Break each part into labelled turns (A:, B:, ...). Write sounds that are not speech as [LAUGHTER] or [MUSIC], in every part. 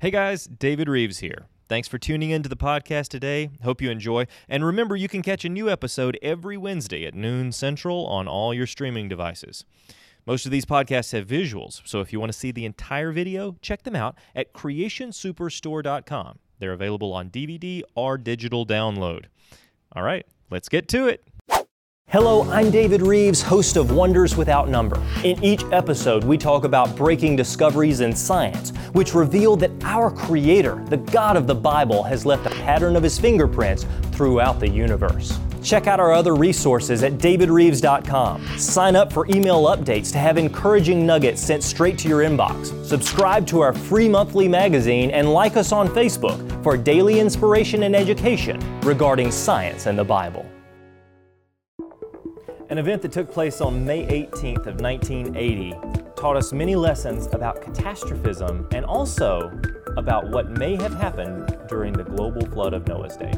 A: Hey guys, David Reeves here. Thanks for tuning in to the podcast today. Hope you enjoy. And remember, you can catch a new episode every Wednesday at noon central on all your streaming devices. Most of these podcasts have visuals, so if you want to see the entire video, check them out at creationsuperstore.com. They're available on DVD or digital download. All right, let's get to it.
B: Hello, I'm David Reeves, host of Wonders Without Number. In each episode, we talk about breaking discoveries in science, which reveal that our Creator, the God of the Bible, has left a pattern of His fingerprints throughout the universe. Check out our other resources at davidreeves.com. Sign up for email updates to have encouraging nuggets sent straight to your inbox. Subscribe to our free monthly magazine and like us on Facebook for daily inspiration and education regarding science and the Bible. An event that took place on May 18th of 1980 taught us many lessons about catastrophism and also about what may have happened during the global flood of Noah's day.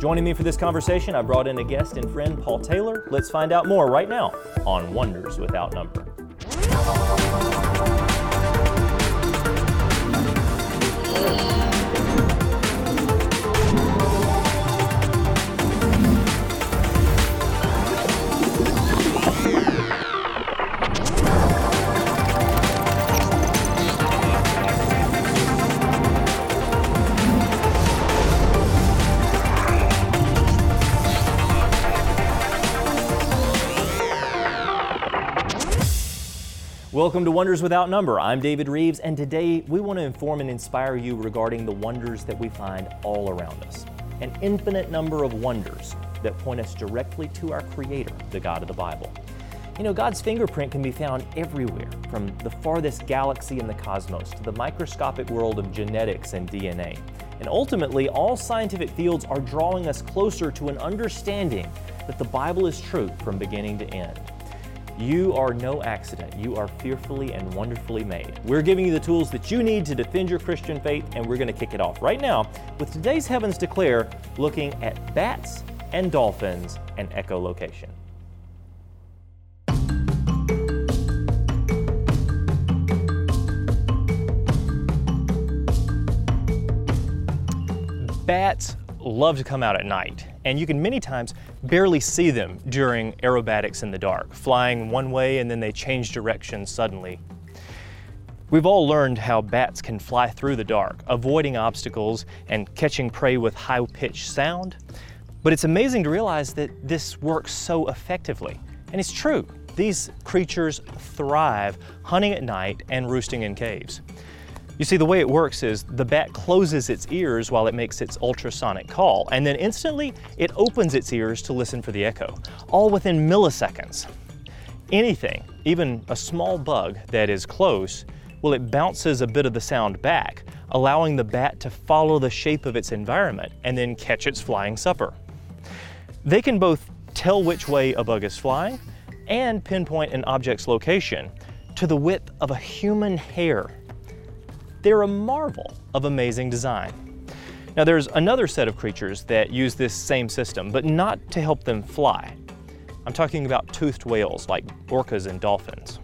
B: Joining me for this conversation, I brought in a guest and friend, Paul Taylor. Let's find out more right now on Wonders Without Number. Welcome to Wonders Without Number. I'm David Reeves, and today we want to inform and inspire you regarding the wonders that we find all around us. An infinite number of wonders that point us directly to our Creator, the God of the Bible. You know, God's fingerprint can be found everywhere, from the farthest galaxy in the cosmos to the microscopic world of genetics and DNA. And ultimately, all scientific fields are drawing us closer to an understanding that the Bible is true from beginning to end. You are no accident. You are fearfully and wonderfully made. We're giving you the tools that you need to defend your Christian faith, and we're going to kick it off right now with today's Heavens Declare looking at bats and dolphins and echolocation. Bats love to come out at night, and you can many times barely see them during aerobatics in the dark, flying one way and then they change direction suddenly. We've all learned how bats can fly through the dark, avoiding obstacles and catching prey with high pitched sound. But it's amazing to realize that this works so effectively. And it's true, these creatures thrive hunting at night and roosting in caves. You see, the way it works is the bat closes its ears while it makes its ultrasonic call, and then instantly it opens its ears to listen for the echo, all within milliseconds. Anything, even a small bug that is close, well, it bounces a bit of the sound back, allowing the bat to follow the shape of its environment and then catch its flying supper. They can both tell which way a bug is flying and pinpoint an object's location to the width of a human hair they're a marvel of amazing design. Now, there's another set of creatures that use this same system, but not to help them fly. I'm talking about toothed whales like orcas and dolphins.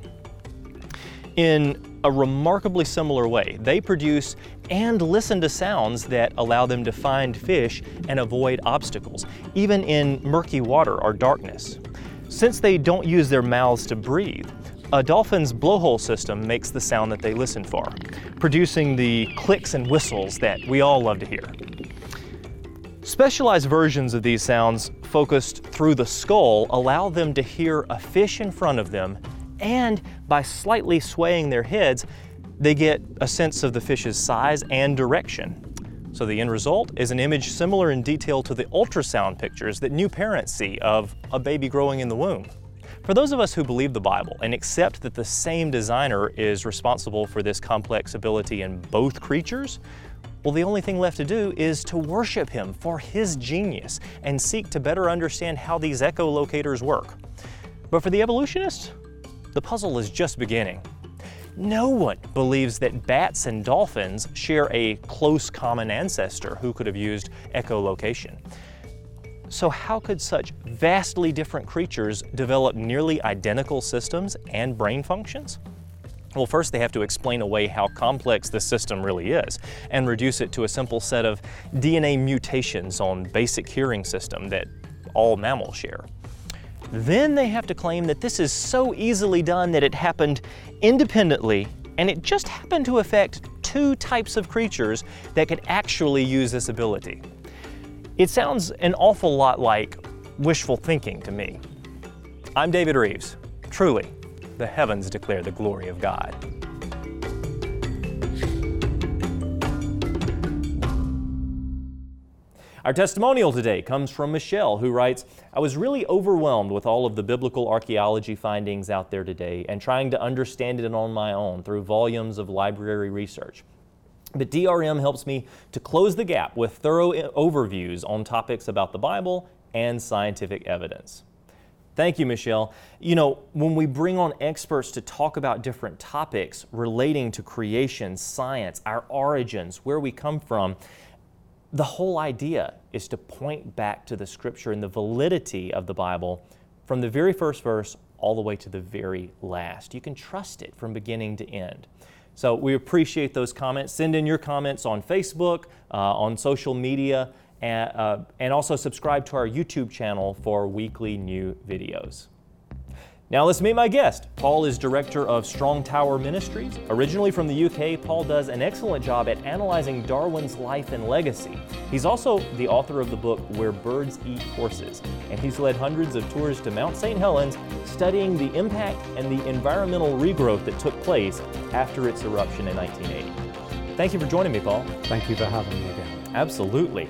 B: In a remarkably similar way, they produce and listen to sounds that allow them to find fish and avoid obstacles, even in murky water or darkness. Since they don't use their mouths to breathe, a dolphin's blowhole system makes the sound that they listen for, producing the clicks and whistles that we all love to hear. Specialized versions of these sounds, focused through the skull, allow them to hear a fish in front of them, and by slightly swaying their heads, they get a sense of the fish's size and direction. So the end result is an image similar in detail to the ultrasound pictures that new parents see of a baby growing in the womb. For those of us who believe the Bible and accept that the same designer is responsible for this complex ability in both creatures, well, the only thing left to do is to worship him for his genius and seek to better understand how these echolocators work. But for the evolutionist, the puzzle is just beginning. No one believes that bats and dolphins share a close common ancestor who could have used echolocation. So, how could such vastly different creatures develop nearly identical systems and brain functions?
C: Well, first they have to explain away how complex the system really is and reduce it to a simple set of DNA mutations on basic hearing system that all mammals share. Then they have to claim that this is so easily done that it happened independently and it just happened to affect two types of creatures that could actually use this ability. It sounds an awful lot like wishful thinking to me. I'm David Reeves. Truly, the heavens declare the glory of God.
B: Our testimonial today comes from Michelle, who writes I was really overwhelmed with all of the biblical archaeology findings out there today and trying to understand it on my own through volumes of library research. But DRM helps me to close the gap with thorough overviews on topics about the Bible and scientific evidence. Thank you, Michelle. You know, when we bring on experts to talk about different topics relating to creation, science, our origins, where we come from, the whole idea is to point back to the scripture and the validity of the Bible from the very first verse all the way to the very last. You can trust it from beginning to end. So we appreciate those comments. Send in your comments on Facebook, uh, on social media, and, uh, and also subscribe to our YouTube channel for weekly new videos. Now let's meet my guest. Paul is director of Strong Tower Ministries. Originally from the UK, Paul does an excellent job at analyzing Darwin's life and legacy. He's also the author of the book Where Birds Eat Horses, and he's led hundreds of tours to Mount St. Helens studying the impact and the environmental regrowth that took place after its eruption in 1980. Thank you for joining me, Paul.
D: Thank you for having me again.
B: Absolutely.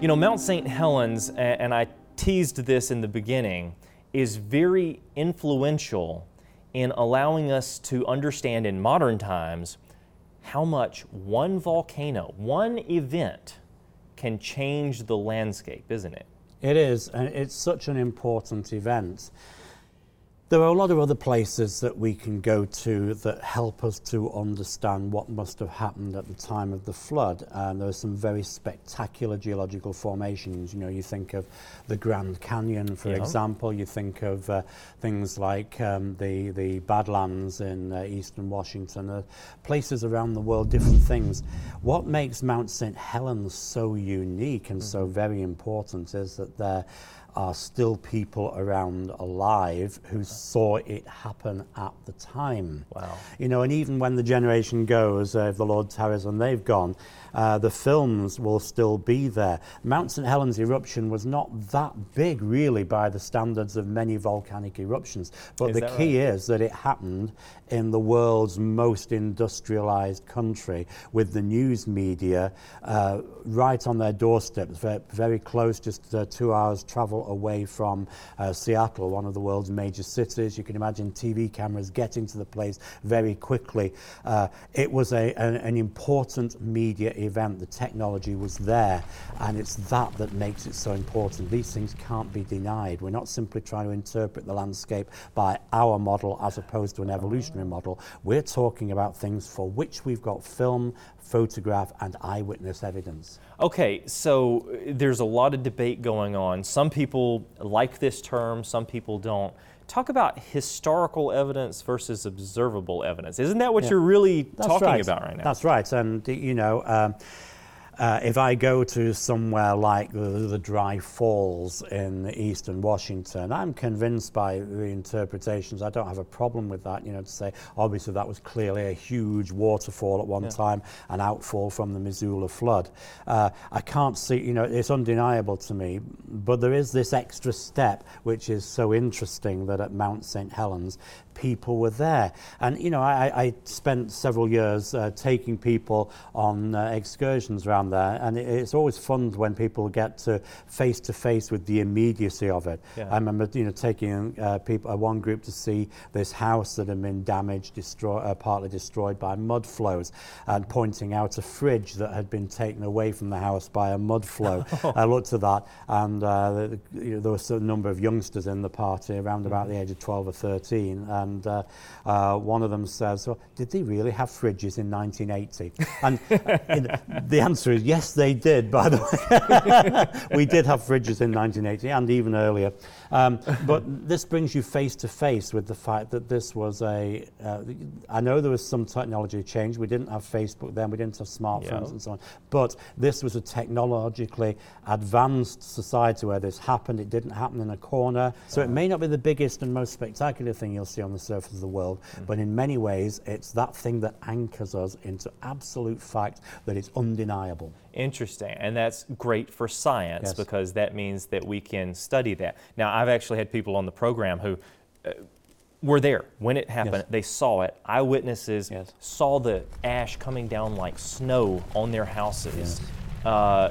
B: You know, Mount St. Helens, and I teased this in the beginning, is very influential in allowing us to understand in modern times how much one volcano, one event, can change the landscape, isn't it?
D: It is, and it's such an important event. There are a lot of other places that we can go to that help us to understand what must have happened at the time of the flood. And there are some very spectacular geological formations. You know, you think of the Grand Canyon, for yeah. example. You think of uh, things like um, the the Badlands in uh, eastern Washington. Uh, places around the world, different things. What makes Mount St. Helens so unique and mm-hmm. so very important is that there are still people around alive who saw it happen at the time.
B: Wow.
D: You know, and even when the generation goes, uh, if the Lord tarries and they've gone, uh, the films will still be there. Mount St. Helens eruption was not that big, really, by the standards of many volcanic eruptions. But is the key right? is that it happened in the world's most industrialized country with the news media uh, right on their doorsteps, very, very close, just uh, two hours travel away from uh, Seattle, one of the world's major cities. You can imagine TV cameras getting to the place very quickly. Uh, it was a, an, an important media event, the technology was there, and it's that that makes it so important. These things can't be denied. We're not simply trying to interpret the landscape by our model as opposed to an evolutionary model. We're talking about things for which we've got film, photograph, and eyewitness evidence.
B: Okay, so uh, there's a lot of debate going on. Some people like this term, some people don't talk about historical evidence versus observable evidence. Isn't that what yeah. you're really That's talking
D: right.
B: about right now?
D: That's right. And, you know, um, uh, if I go to somewhere like the, the, Dry Falls in eastern Washington, I'm convinced by the interpretations. I don't have a problem with that, you know, to say obviously that was clearly a huge waterfall at one yeah. time, an outfall from the Missoula flood. Uh, I can't see, you know, it's undeniable to me, but there is this extra step which is so interesting that at Mount St. Helens, people were there. And, you know, I, I spent several years uh, taking people on uh, excursions around there, and it, it's always fun when people get to face to face with the immediacy of it. Yeah. I remember, you know, taking uh, people, uh, one group to see this house that had been damaged, destroy, uh, partly destroyed by mud flows, and pointing out a fridge that had been taken away from the house by a mud flow. [LAUGHS] I looked at that, and uh, the, you know, there was a number of youngsters in the party around mm-hmm. about the age of 12 or 13 and uh, uh, one of them says, well, "Did they really have fridges in 1980?" And [LAUGHS] uh, the answer is yes, they did. By the way, [LAUGHS] we did have fridges in 1980 and even earlier. Um, but this brings you face to face with the fact that this was a. Uh, I know there was some technology change. We didn't have Facebook then. We didn't have smartphones yeah. and so on. But this was a technologically advanced society where this happened. It didn't happen in a corner. So it may not be the biggest and most spectacular thing you'll see on the surface of the world, mm. but in many ways, it's that thing that anchors us into absolute fact that it's undeniable.
A: Interesting. And that's great for science yes. because that means that we can study that. Now, I've actually had people on the program who uh, were there when it happened. Yes. They saw it. Eyewitnesses yes. saw the ash coming down like snow on their houses. Uh,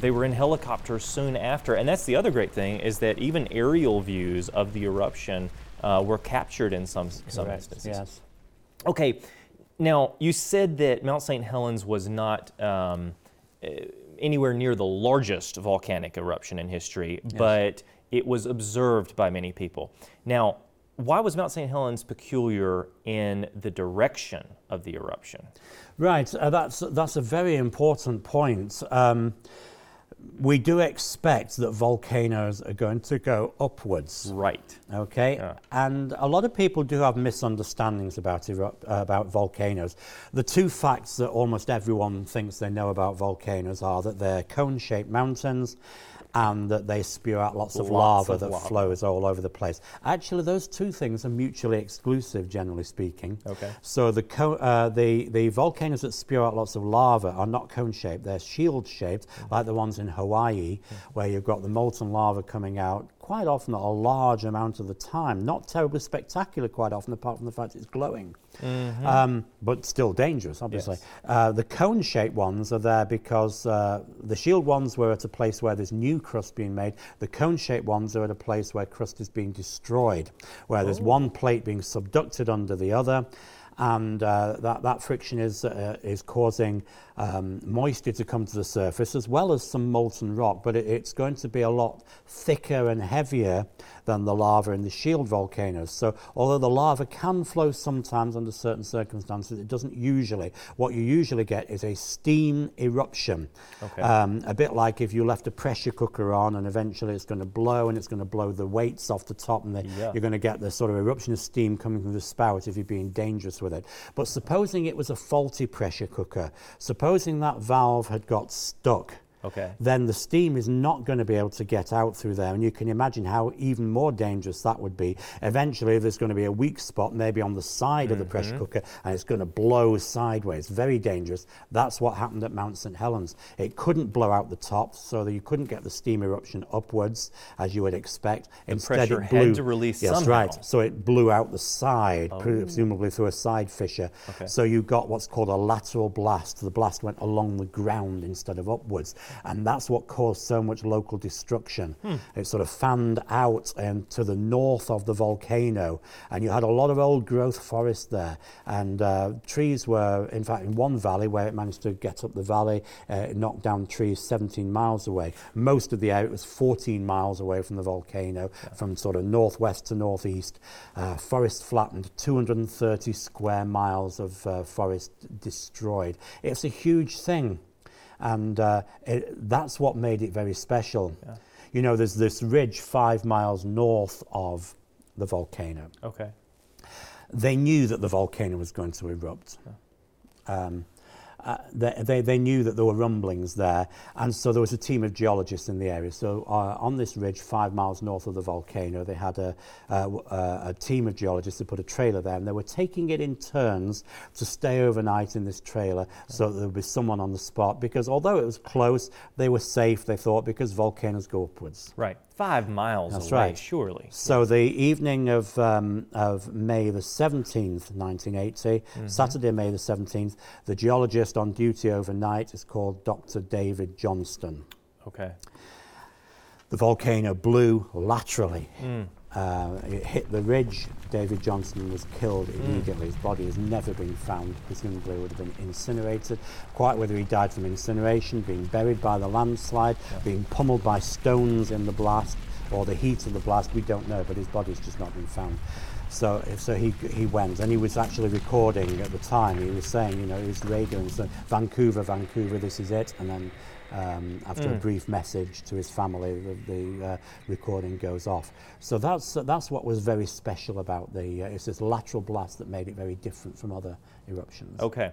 A: they were in helicopters soon after. And that's the other great thing is that even aerial views of the eruption uh, were captured in some, some instances.
D: Yes.
A: Okay. Now, you said that Mount St. Helens was not um, uh, anywhere near the largest volcanic eruption in history, yes. but it was observed by many people. Now, why was Mount St. Helens peculiar in the direction of the eruption?
D: Right, uh, that's, that's a very important point. Um, we do expect that volcanoes are going to go upwards.
A: Right.
D: Okay. Yeah. And a lot of people do have misunderstandings about uh, about volcanoes. The two facts that almost everyone thinks they know about volcanoes are that they're cone-shaped mountains and that they spew out lots of lots lava of that lava. flows all over the place. Actually, those two things are mutually exclusive, generally speaking.
A: Okay.
D: So the, co- uh, the, the volcanoes that spew out lots of lava are not cone-shaped, they're shield-shaped, mm-hmm. like the ones in Hawaii, mm-hmm. where you've got the molten lava coming out quite often a large amount of the time. Not terribly spectacular quite often, apart from the fact it's glowing. Mm-hmm. Um, but still dangerous, obviously. Yes. Uh, the cone shaped ones are there because uh, the shield ones were at a place where there's new crust being made. The cone shaped ones are at a place where crust is being destroyed, where oh. there's one plate being subducted under the other and uh, that, that friction is, uh, is causing um, moisture to come to the surface as well as some molten rock, but it, it's going to be a lot thicker and heavier than the lava in the shield volcanoes. So although the lava can flow sometimes under certain circumstances, it doesn't usually. What you usually get is a steam eruption. Okay. Um, a bit like if you left a pressure cooker on and eventually it's going to blow and it's going to blow the weights off the top and the, yeah. you're going to get the sort of eruption of steam coming from the spout if you're being dangerous with it. But supposing it was a faulty pressure cooker, supposing that valve had got stuck
A: okay.
D: then the steam is not going to be able to get out through there. And you can imagine how even more dangerous that would be. Eventually, there's going to be a weak spot, maybe on the side mm-hmm. of the pressure mm-hmm. cooker, and it's going to blow sideways. Very dangerous. That's what happened at Mount St. Helens. It couldn't blow out the top, so that you couldn't get the steam eruption upwards as you would expect.
A: The Instead, it blew. Had to release
D: yes,
A: somehow.
D: right. So it blew out the side, oh. presumably through a side fissure. Okay. So you got what's called a lateral blast. The blast went along the ground instead of upwards. And that's what caused so much local destruction. Hmm. It sort of fanned out and to the north of the volcano, and you had a lot of old growth forest there. And uh, trees were, in fact, in one valley where it managed to get up the valley, uh, it knocked down trees 17 miles away. Most of the area was 14 miles away from the volcano, yeah. from sort of northwest to northeast. Uh, forest flattened, 230 square miles of uh, forest destroyed. It's a huge thing and uh, it, that's what made it very special. Yeah. You know, there's this ridge five miles north of the volcano.
A: Okay.
D: They knew that the volcano was going to erupt. Yeah. Um, uh, they, they, they, knew that there were rumblings there, and so there was a team of geologists in the area. So uh, on this ridge, five miles north of the volcano, they had a, uh, a team of geologists that put a trailer there, and they were taking it in turns to stay overnight in this trailer, so that there would be someone on the spot. Because although it was close, they were safe. They thought because volcanoes go upwards.
A: Right five miles That's away, right. surely.
D: So the evening of, um, of May the 17th, 1980, mm-hmm. Saturday, May the 17th, the geologist on duty overnight is called Dr. David Johnston.
A: Okay.
D: The volcano blew laterally. Mm. Uh, it hit the ridge. David Johnston was killed mm. immediately. Mm. His body has never been found. Presumably, it would have been incinerated. Quite whether he died from incineration, being buried by the landslide, yeah. being pummeled by stones in the blast, or the heat of the blast, we don't know. But his body's just not been found. So, so he, he went and he was actually recording at the time. He was saying, you know, he was radioing, so Vancouver, Vancouver, this is it. And then um, after a brief message to his family, the, the uh, recording goes off. So that's, that's what was very special about the, uh, it's this lateral blast that made it very different from other eruptions.
A: Okay.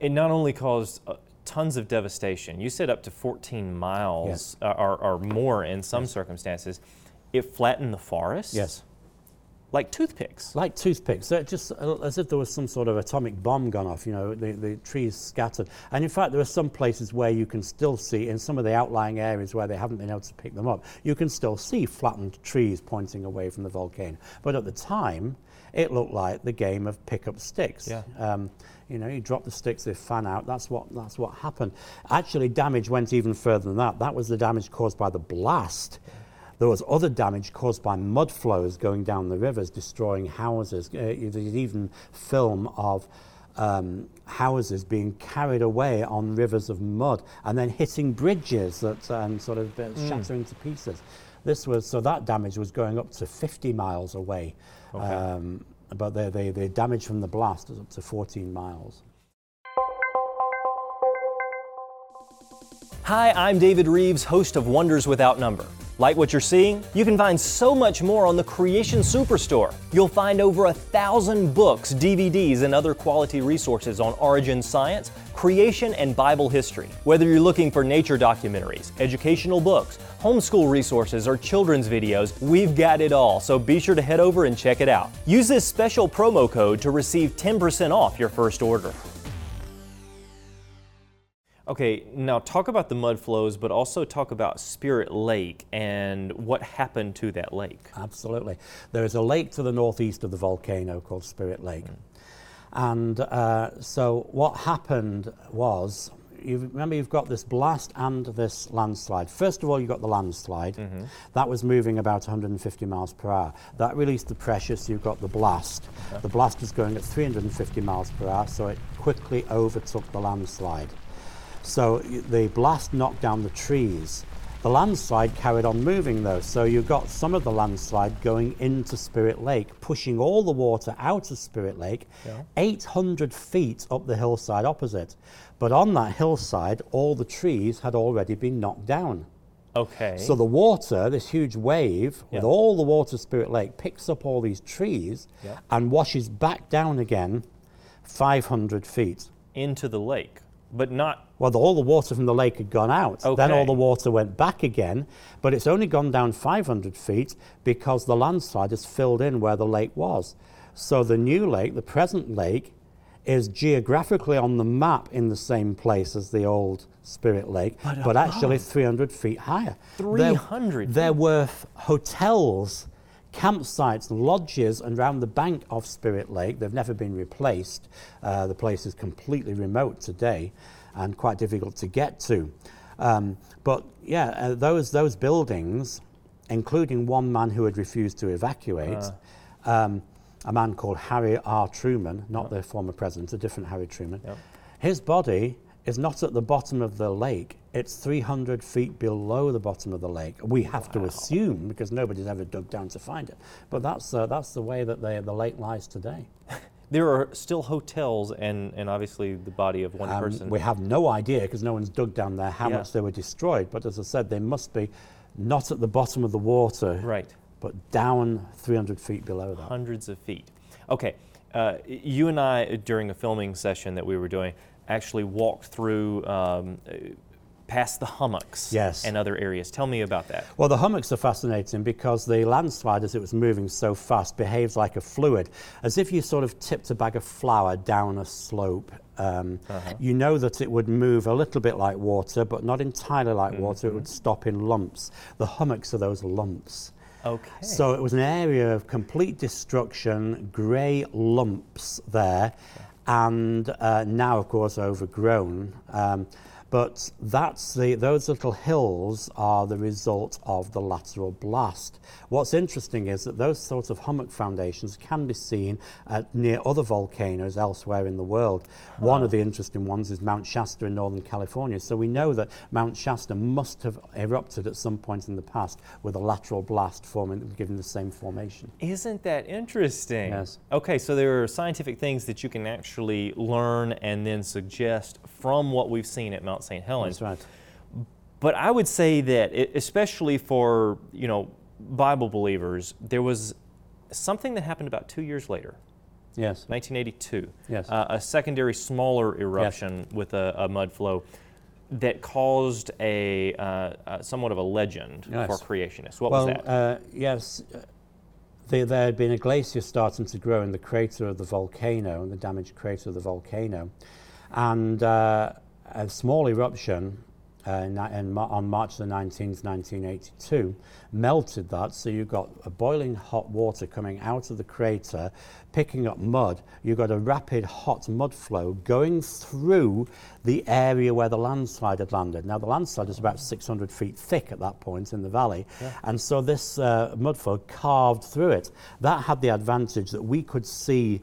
A: It not only caused uh, tons of devastation, you said up to 14 miles
D: Yes.
A: uh, or, or more in some circumstances. It flattened the forest?
D: Yes.
A: Like toothpicks.
D: Like toothpicks, they're just uh, as if there was some sort of atomic bomb gone off, you know, the, the trees scattered. And in fact, there are some places where you can still see, in some of the outlying areas where they haven't been able to pick them up, you can still see flattened trees pointing away from the volcano. But at the time, it looked like the game of pick up sticks.
A: Yeah.
D: Um, you know, you drop the sticks, they fan out. That's what, that's what happened. Actually, damage went even further than that. That was the damage caused by the blast. There was other damage caused by mud flows going down the rivers, destroying houses. Uh, there's even film of um, houses being carried away on rivers of mud and then hitting bridges that and sort of uh, shattering to pieces. This was so that damage was going up to 50 miles away, um, but the, the the damage from the blast was up to 14 miles.
B: Hi, I'm David Reeves, host of Wonders Without Number. Like what you're seeing? You can find so much more on the Creation Superstore. You'll find over a thousand books, DVDs, and other quality resources on origin science, creation, and Bible history. Whether you're looking for nature documentaries, educational books, homeschool resources, or children's videos, we've got it all, so be sure to head over and check it out. Use this special promo code to receive 10% off your first order.
A: Okay, now talk about the mud flows, but also talk about Spirit Lake and what happened to that lake.
D: Absolutely. There is a lake to the northeast of the volcano called Spirit Lake. And uh, so what happened was, you remember you've got this blast and this landslide. First of all, you've got the landslide. That was moving about 150 miles per hour. That released the pressure, so you've got the blast. The blast was going at 350 miles per hour, so it quickly overtook the landslide. So the blast knocked down the trees. The landslide carried on moving though, so you got some of the landslide going into Spirit Lake, pushing all the water out of Spirit Lake, 800 feet up the hillside opposite. But on that hillside, all the trees had already been knocked down.
A: Okay.
D: So the water, this huge wave, with all the water Spirit Lake, picks up all these trees
A: Yeah.
D: and washes back down again 500 feet.
A: into the lake, but not.
D: Well, the, all the water from the lake had gone out. Okay. Then all the water went back again, but it's only gone down 500 feet because the landslide has filled in where the lake was. So the new lake, the present lake, is geographically on the map in the same place as the old Spirit Lake, but, actually 300 feet higher. There-
A: 300
D: There, were f- hotels, campsites, lodges and around the bank of Spirit Lake. They've never been replaced. Uh, the place is completely remote today and quite difficult to get to. Um, but yeah, uh, those, those buildings, including one man who had refused to evacuate, um, a man called Harry R. Truman, not the former president, a different Harry Truman.
A: Yep.
D: His body is not at the bottom of the lake, it's 300 feet below the bottom of the lake. We have to assume, because nobody's ever dug down to find it. But that's, uh, that's the way that the, the lake lies today. [LAUGHS]
A: There are still hotels and, and obviously the body of one
D: Um,
A: person.
D: we have no idea, because no one's dug down there, how
A: Yeah.
D: much they were destroyed. But as I said, they must be not at the bottom of the water,
A: Right.
D: but down 300 feet below that.
A: hundreds of feet. Okay, uh, you and I, during a filming session that we were doing, actually walked through um, past the hummocks
D: Yes.
A: and other areas. Tell me about that.
D: Well, the hummocks are fascinating because the landslide, as it was moving so fast, behaves like a fluid, as if you sort of tipped a bag of flour down a slope. Um, You know that it would move a little bit like water, but not entirely like water. It would stop in lumps. The hummocks are those lumps.
A: Okay.
D: So it was an area of complete destruction, grey lumps there, and uh, now, of course, overgrown. Um, But that's the, those little hills are the result of the lateral blast. What's interesting is that those sorts of hummock foundations can be seen at, near other volcanoes elsewhere in the world. One of the interesting ones is Mount Shasta in Northern California. So we know that Mount Shasta must have erupted at some point in the past with a lateral blast forming, giving the same formation.
B: Isn't that interesting?
D: Yes.
B: Okay, so there are scientific things that you can actually learn and then suggest from what we've seen at Mount St. Helens.
D: That's right.
B: But I would say that, it, especially for you know Bible believers, there was something that happened about two years later,
D: Yes.
B: 1982.
D: Yes.
B: Uh, a secondary smaller eruption with a, a mud flow that caused a uh, uh, somewhat of a legend
D: Yes.
B: for creationists. What
D: well,
B: was that?
D: Uh, yes, uh, there, there had been a glacier starting to grow in the crater of the volcano, in the damaged crater of the volcano, and uh, a small eruption uh, in, in, on March the 19th, 1982, melted that. So you got a boiling hot water coming out of the crater, picking up mud. You got a rapid hot mud flow going through the area where the landslide had landed. Now the landslide is about 600 feet thick at that point in the valley, and so this uh, mud flow carved through it. That had the advantage that we could see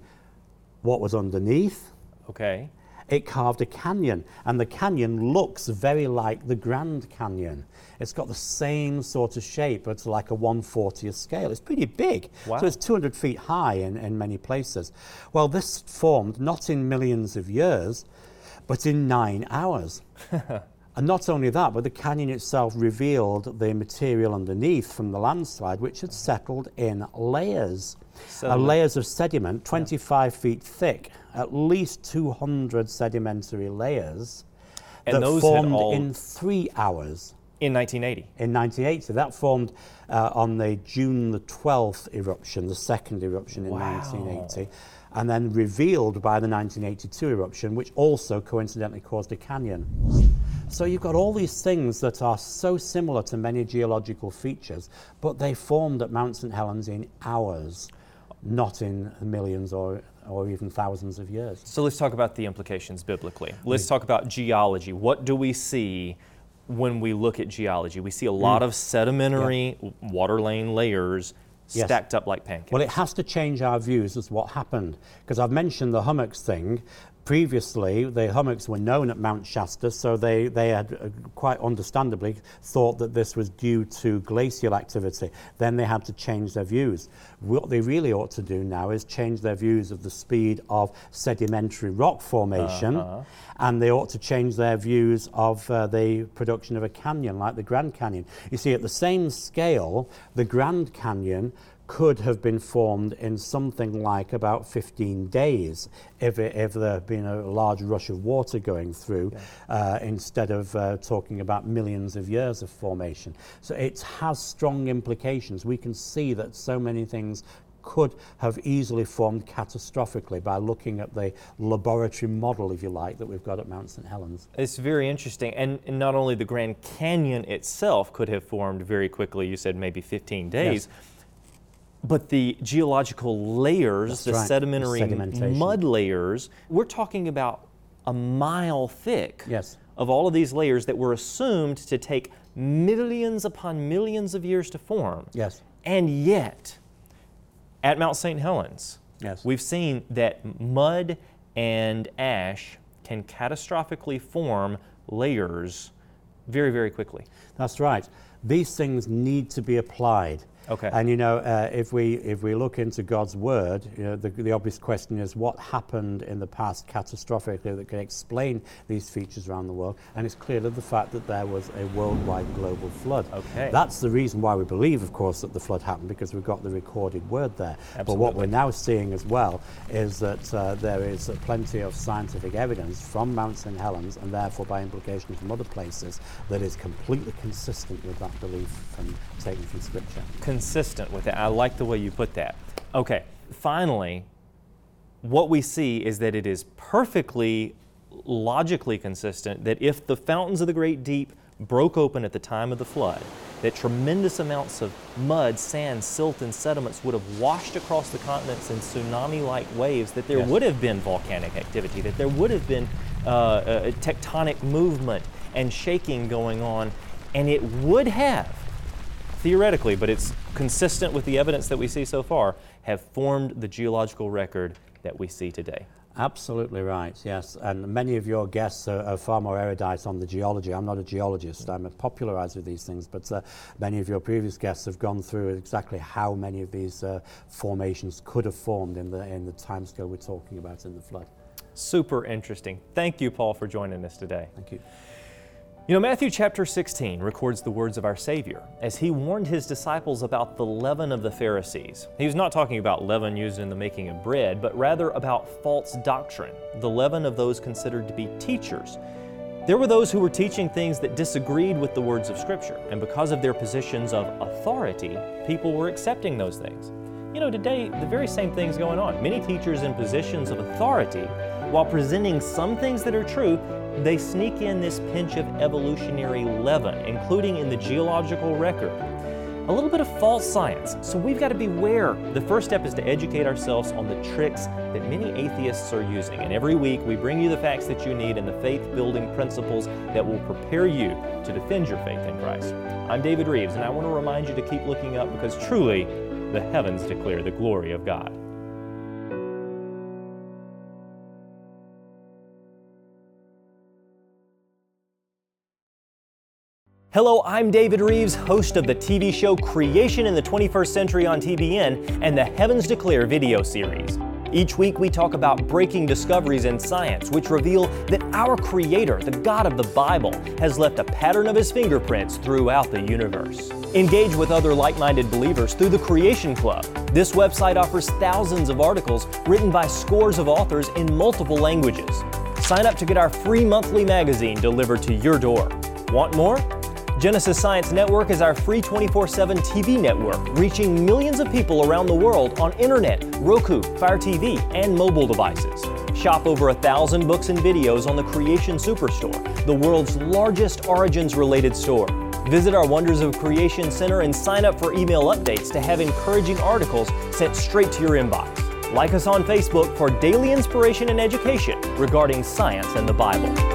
D: what was underneath
B: okay.
D: It carved a canyon, and the canyon looks very like the Grand Canyon. It's got the same sort of shape, but it's like a 140th scale. It's pretty big.
B: Wow.
D: So it's 200 feet high in, in many places. Well, this formed not in millions of years, but in nine hours. [LAUGHS] And not only that, but the canyon itself revealed the material underneath from the landslide, which had settled in layers. Uh, layers of sediment, 25 feet thick, at least 200 sedimentary layers
B: And
D: that formed in three hours
B: In 1980.
D: in 1980. That formed uh, on the June the 12th eruption, the second eruption in
B: Wow.
D: 1980, and then revealed by the 1982 eruption, which also coincidentally caused a canyon. So you've got all these things that are so similar to many geological features, but they formed at Mount St. Helens in hours, not in millions or, or even thousands of years.
B: So let's talk about the implications biblically. Mm-hmm. Let's talk about geology. What do we see when we look at geology? We see a lot mm. of sedimentary water lane layers
D: Yes.
B: stacked up like pancakes.
D: Well, it has to change our views as what happened because I've mentioned the hummocks thing. Previously, the hummocks were known at Mount Shasta, so they, they had uh, quite understandably thought that this was due to glacial activity. Then they had to change their views. What they really ought to do now is change their views of the speed of sedimentary rock formation, and they ought to change their views of uh, the production of a canyon like the Grand Canyon. You see, at the same scale, the Grand Canyon could have been formed in something like about 15 days if, it, if there had been a large rush of water going through uh, instead of uh, talking about millions of years of formation. So it has strong implications. We can see that so many things could have easily formed catastrophically by looking at the laboratory model, if you like, that we've got at Mount St. Helens.
B: It's very interesting. And, and not only the Grand Canyon itself could have formed very quickly, you said maybe 15 days, but the geological layers,
D: That's
B: the
D: right,
B: sedimentary mud layers, we're talking about a mile thick
D: Yes.
B: of all of these layers that were assumed to take millions upon millions of years to form.
D: Yes.
B: And yet, at Mount St. Helens,
D: Yes.
B: we've seen that mud and ash can catastrophically form layers very, very quickly.
D: That's right. These things need to be applied.
B: Okay.
D: And you know, uh, if we if we look into God's word, you know, the, the obvious question is what happened in the past catastrophically that can explain these features around the world. And it's clearly the fact that there was a worldwide global flood.
B: Okay.
D: That's the reason why we believe, of course, that the flood happened because we've got the recorded word there. But what we're now seeing as well is that uh, there is uh, plenty of scientific evidence from Mount St. Helens and therefore by implication from other places that is completely consistent with that belief from, taken from Scripture.
B: Consistent with it. I like the way you put that. Okay, finally, what we see is that it is perfectly logically consistent that if the fountains of the great deep broke open at the time of the flood, that tremendous amounts of mud, sand, silt, and sediments would have washed across the continents in tsunami like waves, that there
D: Yes.
B: would have been volcanic activity, that there would have been uh, uh, tectonic movement and shaking going on, and it would have, theoretically, but it's consistent with the evidence that we see so far, have formed the geological record that we see today.
D: Absolutely right, yes. And many of your guests are, are, far more erudite on the geology. I'm not a geologist, I'm a popularizer of these things, but uh, many of your previous guests have gone through exactly how many of these uh, formations could have formed in the, in the timescale we're talking about in the flood.
B: Super interesting. Thank you, Paul, for joining us today.
D: Thank you.
B: You know, Matthew chapter 16 records the words of our Savior as he warned his disciples about the leaven of the Pharisees. He was not talking about leaven used in the making of bread, but rather about false doctrine, the leaven of those considered to be teachers. There were those who were teaching things that disagreed with the words of Scripture, and because of their positions of authority, people were accepting those things. You know, today, the very same thing's going on. Many teachers in positions of authority, while presenting some things that are true, they sneak in this pinch of evolutionary leaven, including in the geological record. A little bit of false science, so we've got to beware. The first step is to educate ourselves on the tricks that many atheists are using. And every week we bring you the facts that you need and the faith building principles that will prepare you to defend your faith in Christ. I'm David Reeves, and I want to remind you to keep looking up because truly the heavens declare the glory of God. Hello, I'm David Reeves, host of the TV show Creation in the 21st Century on TBN and the Heavens Declare video series. Each week, we talk about breaking discoveries in science which reveal that our Creator, the God of the Bible, has left a pattern of His fingerprints throughout the universe. Engage with other like minded believers through the Creation Club. This website offers thousands of articles written by scores of authors in multiple languages. Sign up to get our free monthly magazine delivered to your door. Want more? Genesis Science Network is our free 24 7 TV network, reaching millions of people around the world on internet, Roku, Fire TV, and mobile devices. Shop over a thousand books and videos on the Creation Superstore, the world's largest origins related store. Visit our Wonders of Creation Center and sign up for email updates to have encouraging articles sent straight to your inbox. Like us on Facebook for daily inspiration and education regarding science and the Bible.